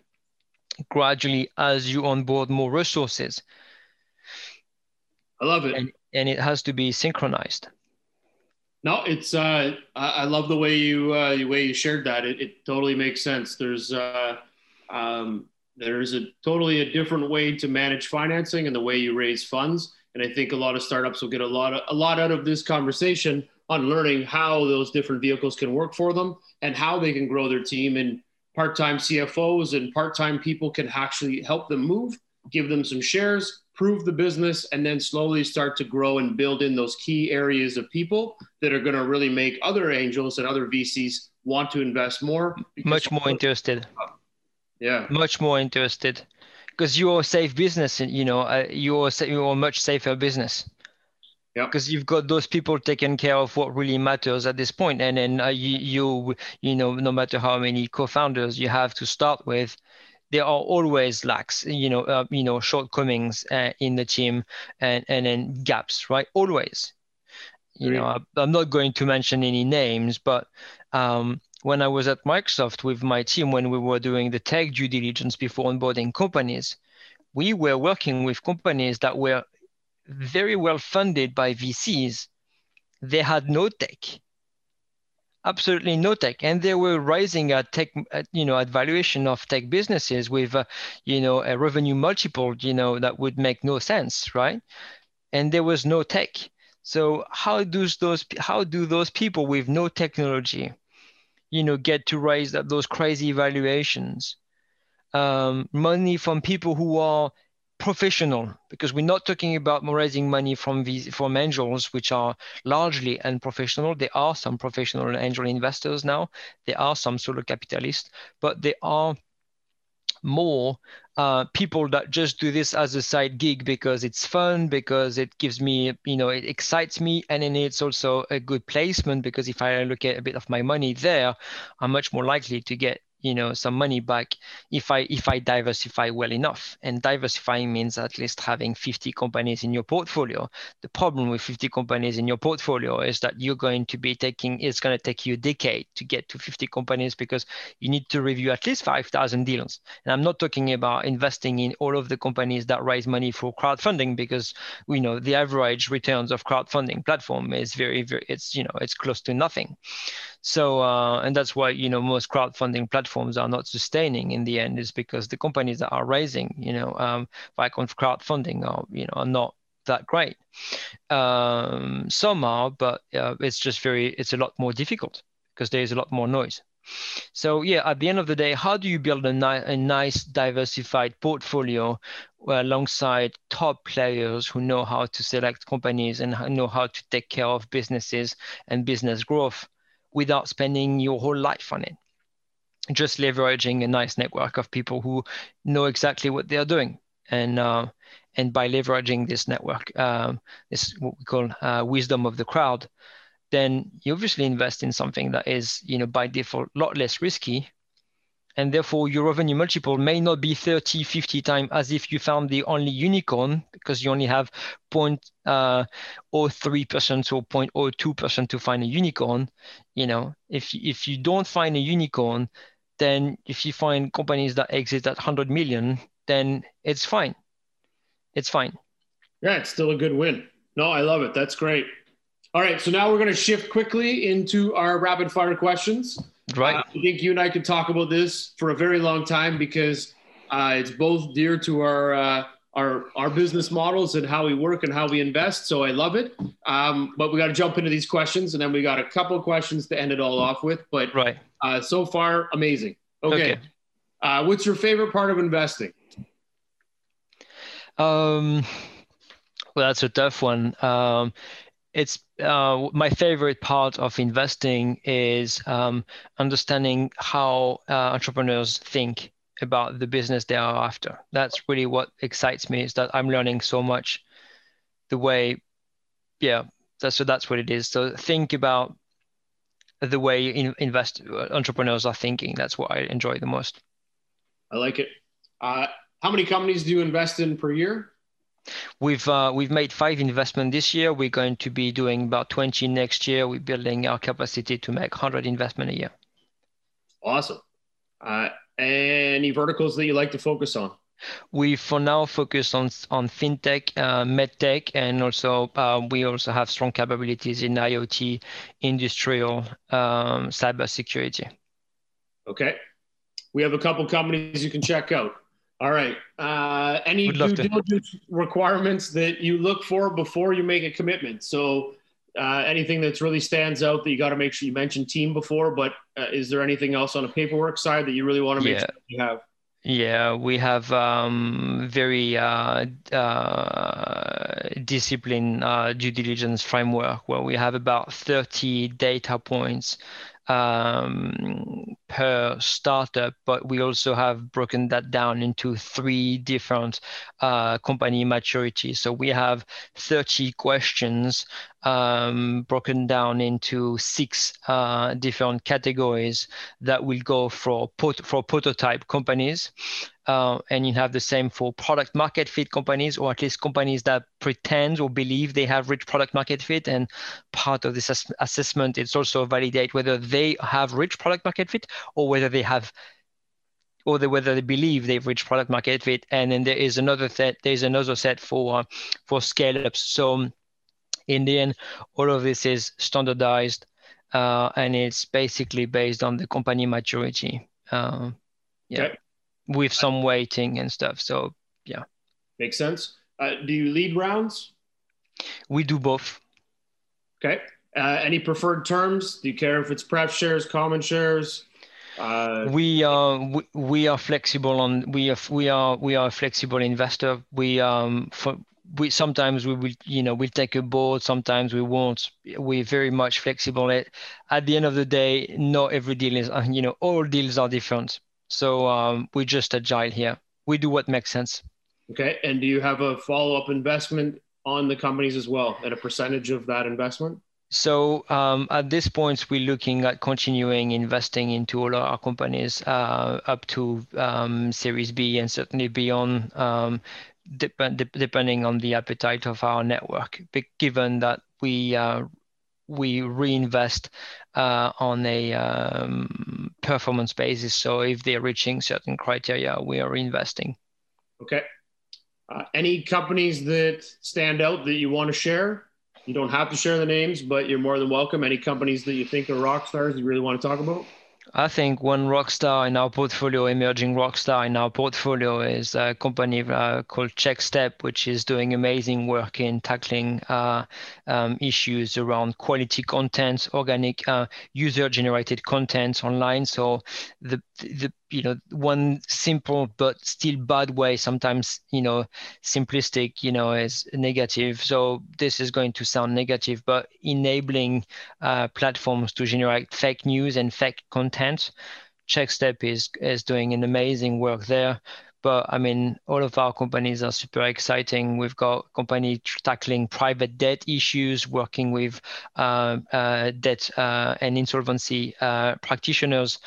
gradually as you onboard more resources. I love it, and, and it has to be synchronized. No, it's uh, I love the way you uh, the way you shared that. It, it totally makes sense. There's uh, um, there's a totally a different way to manage financing and the way you raise funds. And I think a lot of startups will get a lot of a lot out of this conversation on learning how those different vehicles can work for them and how they can grow their team. And part-time CFOs and part-time people can actually help them move, give them some shares, prove the business, and then slowly start to grow and build in those key areas of people that are going to really make other angels and other VCs want to invest more. Much more interested. Yeah. Much more interested because you're a safe business and you know uh, you're, you're a much safer business because you've got those people taking care of what really matters at this point and then uh, you, you you know no matter how many co-founders you have to start with there are always lacks you know uh, you know shortcomings uh, in the team and and then gaps right? Always. You know, I, am not going to mention any names, but um, when I was at Microsoft with my team, when we were doing the tech due diligence before onboarding companies, we were working with companies that were very well funded by VCs. They had no tech, absolutely no tech, and they were rising at tech, at, you know, at valuation of tech businesses with, uh, you know, a revenue multiple, you know, that would make no sense, right? And there was no tech. So how does those how do those people with no technology, you know, get to raise those crazy valuations? Um, money from people who are professional because we're not talking about raising money from these from angels which are largely unprofessional. There are some professional angel investors now. There are some solo capitalists but there are more uh, people that just do this as a side gig because it's fun because it gives me you know it excites me and then it's also a good placement because if i allocate a bit of my money there i'm much more likely to get you know some money back if i if i diversify well enough. And diversifying means at least having 50 companies in your portfolio. The problem with 50 companies in your portfolio is that you're going to be taking it's going to take you a decade to get to 50 companies because you need to review at least 5000 deals. And i'm not talking about investing in all of the companies that raise money for crowdfunding because you know the average returns of crowdfunding platform is very very it's you know it's close to nothing. So, uh, and that's why, you know, most crowdfunding platforms are not sustaining in the end is because the companies that are raising, you know, um, like on crowdfunding are, you know, are not that great. Um, some are, but uh, it's just very, it's a lot more difficult because there's a lot more noise. So yeah, at the end of the day, how do you build a, ni- a nice diversified portfolio alongside top players who know how to select companies and know how to take care of businesses and business growth without spending your whole life on it. Just leveraging a nice network of people who know exactly what they are doing. And, uh, and by leveraging this network, um, this what we call uh, wisdom of the crowd, then you obviously invest in something that is, you know, by default, a lot less risky, and therefore your revenue multiple may not be 30 50 times as if you found the only unicorn because you only have 0.03% uh, or 0.02% to find a unicorn you know if if you don't find a unicorn then if you find companies that exit at 100 million then it's fine. It's fine. Yeah it's still a good win. No i love it. That's great. All right so now we're going to shift quickly into our rapid fire questions. Right. Uh, I think you and I could talk about this for a very long time because uh, it's both dear to our uh, our our business models and how we work and how we invest. So I love it. Um, but we got to jump into these questions, and then we got a couple questions to end it all off with. But right. Uh, so far, amazing. Okay. okay. Uh, what's your favorite part of investing? Um, well, that's a tough one. Um, it's uh, my favorite part of investing is um, understanding how uh, entrepreneurs think about the business they are after. That's really what excites me. Is that I'm learning so much the way, yeah. That's so that's what it is. So think about the way in, invest entrepreneurs are thinking. That's what I enjoy the most. I like it. Uh, how many companies do you invest in per year? We've uh, we've made five investment this year. We're going to be doing about 20 next year. We're building our capacity to make 100 investment a year. Awesome. Uh, any verticals that you like to focus on? We for now focus on on fintech, uh, medtech, and also uh, we also have strong capabilities in IoT, industrial, um, cybersecurity. Okay, we have a couple companies you can check out. All right. Uh, any due diligence requirements that you look for before you make a commitment? So, uh, anything that's really stands out that you got to make sure you mentioned team before, but uh, is there anything else on the paperwork side that you really want to make yeah. sure you have? Yeah, we have um, very uh, uh, disciplined uh, due diligence framework where we have about 30 data points um, per startup, but we also have broken that down into three different uh, company maturity. So we have 30 questions um, broken down into six uh, different categories that will go for, pot- for prototype companies. Uh, and you have the same for product market fit companies, or at least companies that pretend or believe they have reached product market fit. And part of this ass- assessment is also validate whether they have reached product market fit or whether they have or the, whether they believe they've reached product market fit. And then there is another set. There's another set for uh, for scale ups. So in the end, all of this is standardized, uh, and it's basically based on the company maturity. Uh, yeah. Okay with some weighting and stuff. So yeah, makes sense. Uh, do you lead rounds? We do both. Okay. Uh, any preferred terms? Do you care if it's pref shares, common shares? Uh, we are we, we are flexible on we are we are we are a flexible investor. We um for we sometimes we will you know we'll take a board sometimes we won't we're very much flexible at at the end of the day not every deal is you know all deals are different so um, we're just agile here. We do what makes sense. Okay. And do you have a follow up investment on the companies as well at a percentage of that investment? So um, at this point, we're looking at continuing investing into all our companies uh, up to um, Series B and certainly beyond, um, dep- depending on the appetite of our network. Given that we uh, we reinvest uh, on a um, performance basis. So if they're reaching certain criteria, we are investing. Okay. Uh, any companies that stand out that you want to share? You don't have to share the names, but you're more than welcome. Any companies that you think are rock stars you really want to talk about? I think one rock star in our portfolio, emerging rock star in our portfolio, is a company uh, called CheckStep, which is doing amazing work in tackling uh, um, issues around quality content, organic uh, user-generated content online. So the the you know one simple but still bad way sometimes you know simplistic you know is negative. So this is going to sound negative but enabling uh, platforms to generate fake news and fake content checkstep is is doing an amazing work there but I mean, all of our companies are super exciting. We've got company tackling private debt issues, working with uh, uh, debt uh, and insolvency uh, practitioners.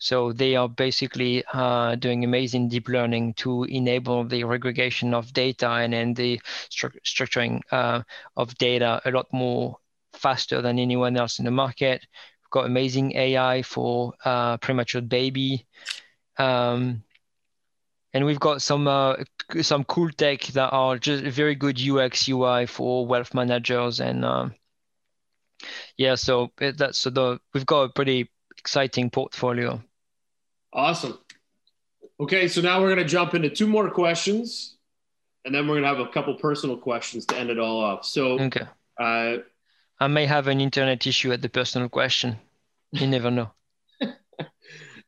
So they are basically uh, doing amazing deep learning to enable the aggregation of data and then the stru- structuring uh, of data a lot more faster than anyone else in the market. We've got amazing AI for premature baby. Um, and we've got some uh, some cool tech that are just very good UX UI for wealth managers and uh, yeah, so that's so the we've got a pretty exciting portfolio. Awesome. Okay, so now we're gonna jump into two more questions, and then we're gonna have a couple personal questions to end it all off. So okay, uh, I may have an internet issue at the personal question. You never know.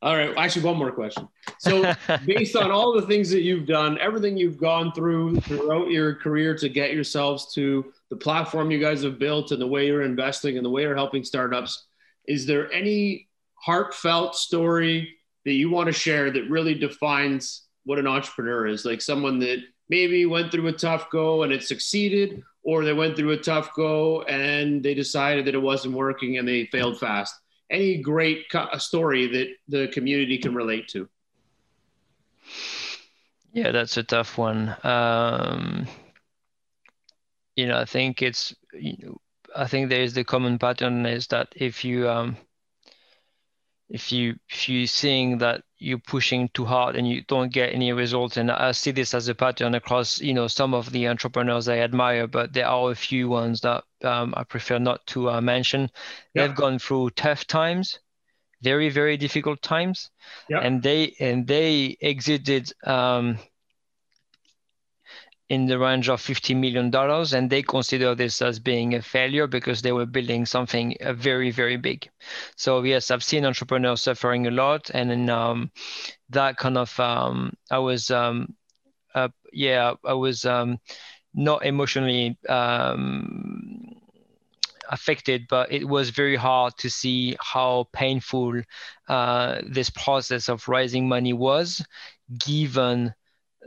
All right. Actually, one more question. So, based on all the things that you've done, everything you've gone through throughout your career to get yourselves to the platform you guys have built and the way you're investing and the way you're helping startups, is there any heartfelt story that you want to share that really defines what an entrepreneur is? Like someone that maybe went through a tough go and it succeeded, or they went through a tough go and they decided that it wasn't working and they failed fast any great story that the community can relate to? Yeah, that's a tough one. Um, you know, I think it's, you know, I think there is the common pattern is that if you um, if you if you're seeing that you're pushing too hard and you don't get any results and i see this as a pattern across you know some of the entrepreneurs i admire but there are a few ones that um, i prefer not to uh, mention yeah. they've gone through tough times very very difficult times yeah. and they and they exited um, in the range of $50 million and they consider this as being a failure because they were building something uh, very very big. So yes i've seen entrepreneurs suffering a lot and in um, that kind of um, i was um, uh, yeah i was um, not emotionally um, affected, but it was very hard to see how painful uh, this process of raising money was, given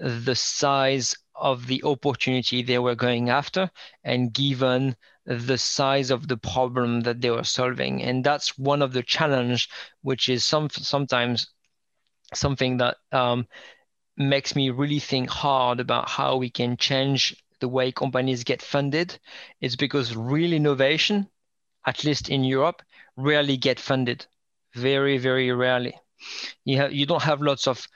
the size of the opportunity they were going after and given the size of the problem that they were solving. And that's one of the challenge which is some sometimes something that um, makes me really think hard about how we can change the way companies get funded. Is because real innovation at least in europe rarely get funded. Very very rarely. You, have, you don't have lots of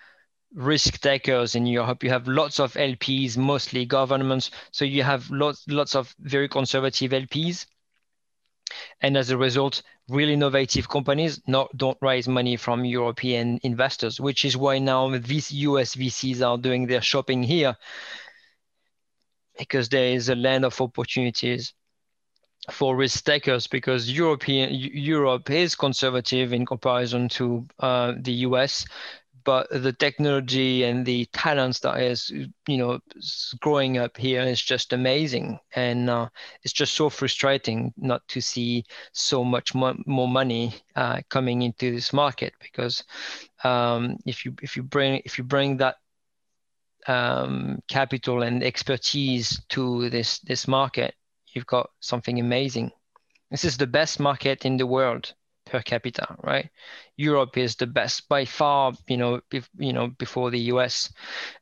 risk takers in Europe. You have lots of LPs, mostly governments. So you have lots lots of very conservative LPs. And as a result, really innovative companies not, don't raise money from European investors, which is why now these US VCs are doing their shopping here because there is a land of opportunities for risk takers because European Europe is conservative in comparison to uh, the US but the technology and the talents that is you know growing up here is just amazing. And uh, it's just so frustrating not to see so much mo- more money uh, coming into this market because um, if you if you bring if you bring that um, capital and expertise to this this market you've got something amazing. This is the best market in the world per capita, right? Europe is the best by far, you know, bef- you know, before the US.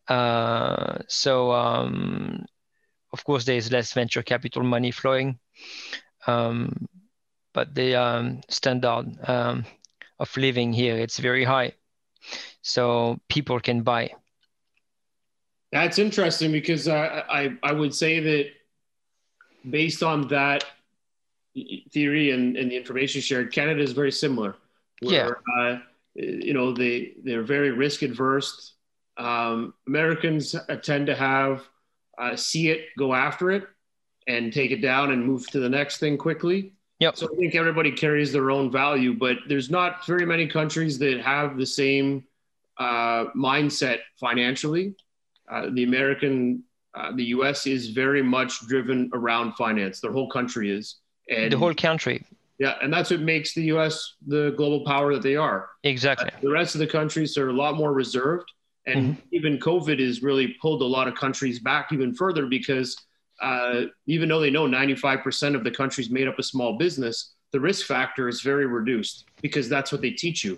Uh, so, um, of course, there is less venture capital money flowing, um, but the um, standard um, of living here it's very high, so people can buy. That's interesting because uh, I I would say that based on that theory and, and the information shared, Canada is very similar. Where, yeah. Uh, you know, they, they're very risk adverse. Um, Americans tend to have uh, see it, go after it, and take it down and move to the next thing quickly. Yep. So I think everybody carries their own value, but there's not very many countries that have the same uh, mindset financially. Uh, the American, uh, the U.S. is very much driven around finance. Their whole country is. And the whole country. Yeah, and that's what makes the U.S. the global power that they are. Exactly. The rest of the countries are a lot more reserved, and mm-hmm. even COVID has really pulled a lot of countries back even further because uh, even though they know 95% of the countries made up a small business, the risk factor is very reduced because that's what they teach you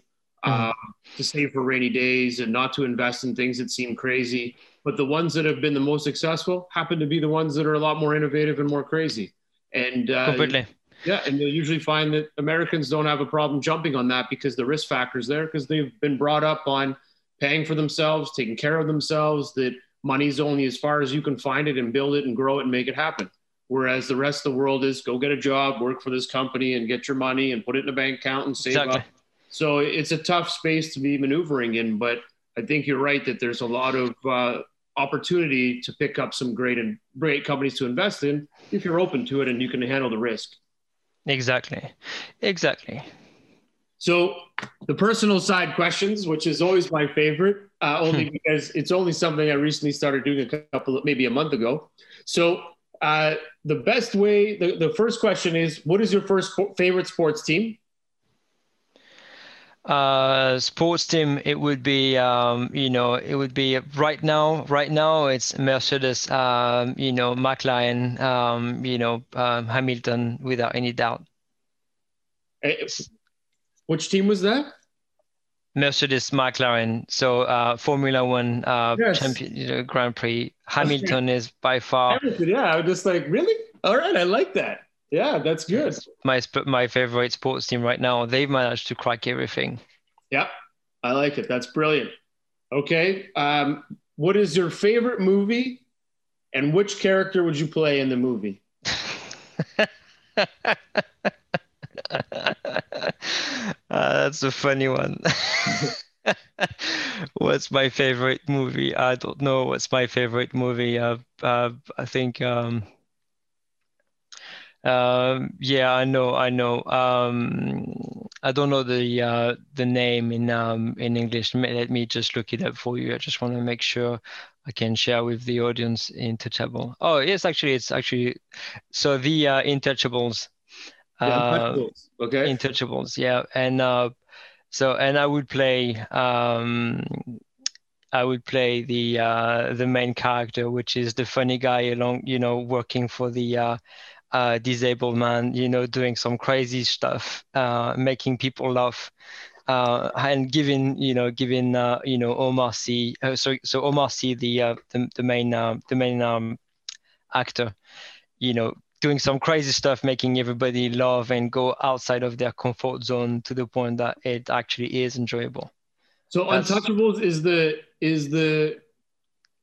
mm-hmm. uh, to save for rainy days and not to invest in things that seem crazy. But the ones that have been the most successful happen to be the ones that are a lot more innovative and more crazy. And uh, completely. Yeah, and you'll usually find that Americans don't have a problem jumping on that because the risk factor's there because they've been brought up on paying for themselves, taking care of themselves, that money's only as far as you can find it and build it and grow it and make it happen. Whereas the rest of the world is go get a job, work for this company and get your money and put it in a bank account and save exactly. up. So it's a tough space to be maneuvering in, but I think you're right that there's a lot of uh, opportunity to pick up some great and great companies to invest in if you're open to it and you can handle the risk. Exactly. Exactly. So the personal side questions, which is always my favorite, uh, only hmm. because it's only something I recently started doing a couple, of, maybe a month ago. So uh, the best way, the, the first question is, what is your first favorite sports team? Uh, sports team, it would be, um, you know, it would be right now. Right now, it's Mercedes, um, you know, McLaren, um, you know, um, Hamilton, without any doubt. Eh, which team was that? Mercedes, McLaren. So uh, Formula One uh, yes. champion, you know, Grand Prix. Hamilton is by far. Hamilton, yeah, I was just like, really? All right, I like that. Yeah, that's good. My my favorite sports team right now. They've managed to crack everything. Yeah, I like it. That's brilliant. Okay, um, what is your favorite movie, and which character would you play in the movie? uh, that's a funny one. what's my favorite movie? I don't know. What's my favorite movie? Uh, uh, I think. Um, um, yeah, I know, I know. Um, I don't know the uh, the name in um, in English. Let me just look it up for you. I just want to make sure I can share with the audience Intouchable. Oh, yes, actually, it's actually so the uh, Intouchables. Uh, okay. Intouchables, yeah, and uh, so and I would play um, I would play the uh, the main character, which is the funny guy along, you know, working for the uh, uh, disabled man, you know, doing some crazy stuff, uh, making people laugh, uh, and giving, you know, giving, uh, you know, Omar Sy. so so Omar Sy, the the, the main the main um, actor, you know, doing some crazy stuff, making everybody laugh and go outside of their comfort zone to the point that it actually is enjoyable. So That's, Untouchables is the is the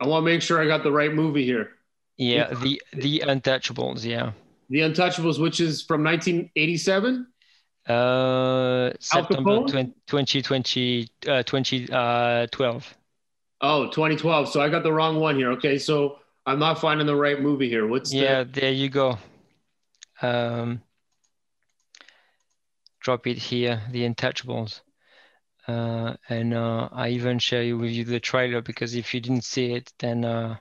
I want to make sure I got the right movie here. Yeah, the the Untouchables, yeah. The Untouchables, which is from 1987? Uh September 20, 2020 uh 2012. Uh, oh, 2012. So I got the wrong one here. Okay, so I'm not finding the right movie here. What's Yeah, the... there you go. Um drop it here, the Untouchables. Uh, and uh, I even share you with you the trailer because if you didn't see it, then uh,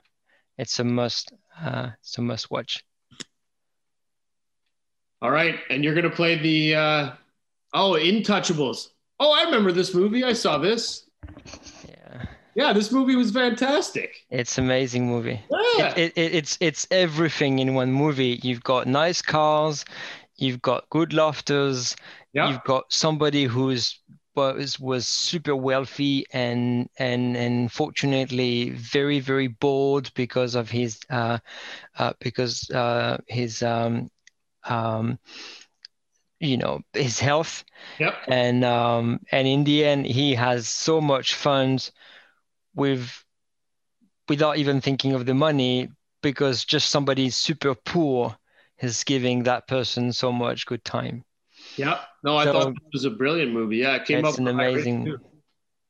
it's a must. Uh, it's a must watch. All right, and you're gonna play the uh, oh Intouchables. Oh, I remember this movie. I saw this. Yeah. Yeah, this movie was fantastic. It's amazing movie. Yeah. It, it, it's it's everything in one movie. You've got nice cars, you've got good laughters, yeah. you've got somebody who's was was super wealthy and and and fortunately very very bored because of his uh, uh, because uh, his um, um, you know his health yep. and um, and in the end he has so much fun with without even thinking of the money because just somebody super poor is giving that person so much good time yeah. No, I so, thought it was a brilliant movie. Yeah, it came it's up. an amazing.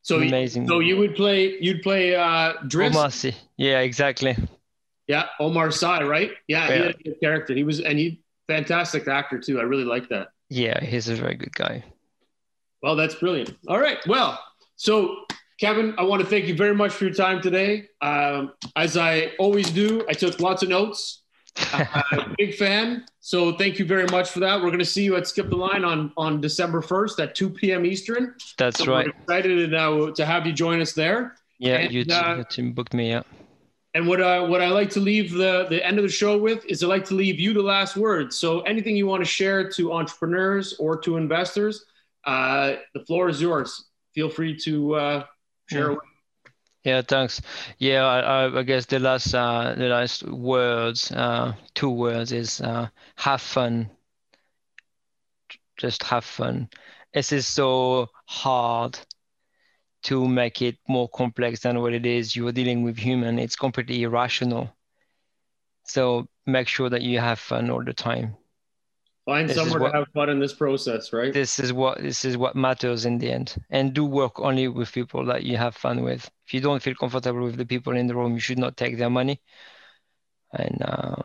So amazing. So you would play. You'd play uh, Driss. Omar Sy. Yeah, exactly. Yeah, Omar Sy, right? Yeah, yeah. he had a good character. He was, and he fantastic actor too. I really like that. Yeah, he's a very good guy. Well, that's brilliant. All right. Well, so Kevin, I want to thank you very much for your time today. Um, as I always do, I took lots of notes. uh, big fan. So thank you very much for that. We're going to see you at Skip the Line on on December first at two p.m. Eastern. That's so right. excited to, uh, to have you join us there. Yeah, and, you, uh, you team booked me. Yeah. And what I what I like to leave the the end of the show with is I like to leave you the last word. So anything you want to share to entrepreneurs or to investors, uh, the floor is yours. Feel free to uh, share. Yeah. Yeah, thanks. Yeah, I, I guess the last uh, the last words, uh, two words is uh, have fun. Just have fun. This is so hard to make it more complex than what it is. You are dealing with human. It's completely irrational. So make sure that you have fun all the time. Find this somewhere what, to have fun in this process, right? This is what this is what matters in the end. And do work only with people that you have fun with. If you don't feel comfortable with the people in the room, you should not take their money. And uh,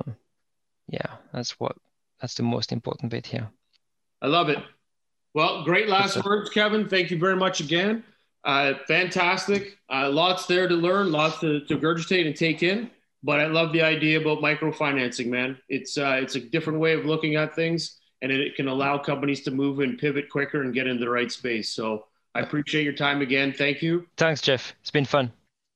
yeah, that's what that's the most important bit here. I love it. Well, great last words, Kevin. Thank you very much again. Uh, fantastic. Uh, lots there to learn, lots to, to regurgitate and take in. But I love the idea about microfinancing, man. It's uh, it's a different way of looking at things, and it, can allow companies to move and pivot quicker and get into the right space. So I appreciate your time again. Thank you. Thanks, Jeff. It's been fun.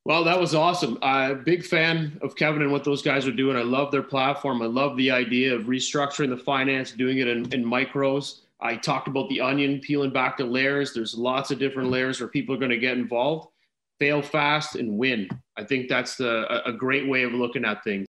Well, that was awesome. Uh, big fan of Kevin and what those guys are doing. I love their platform. I love the idea of restructuring the finance, doing it in, in micros. I talked about the onion peeling back the layers. There's lots of different layers where people are going to get involved fail fast and win. I think that's the, a great way of looking at things.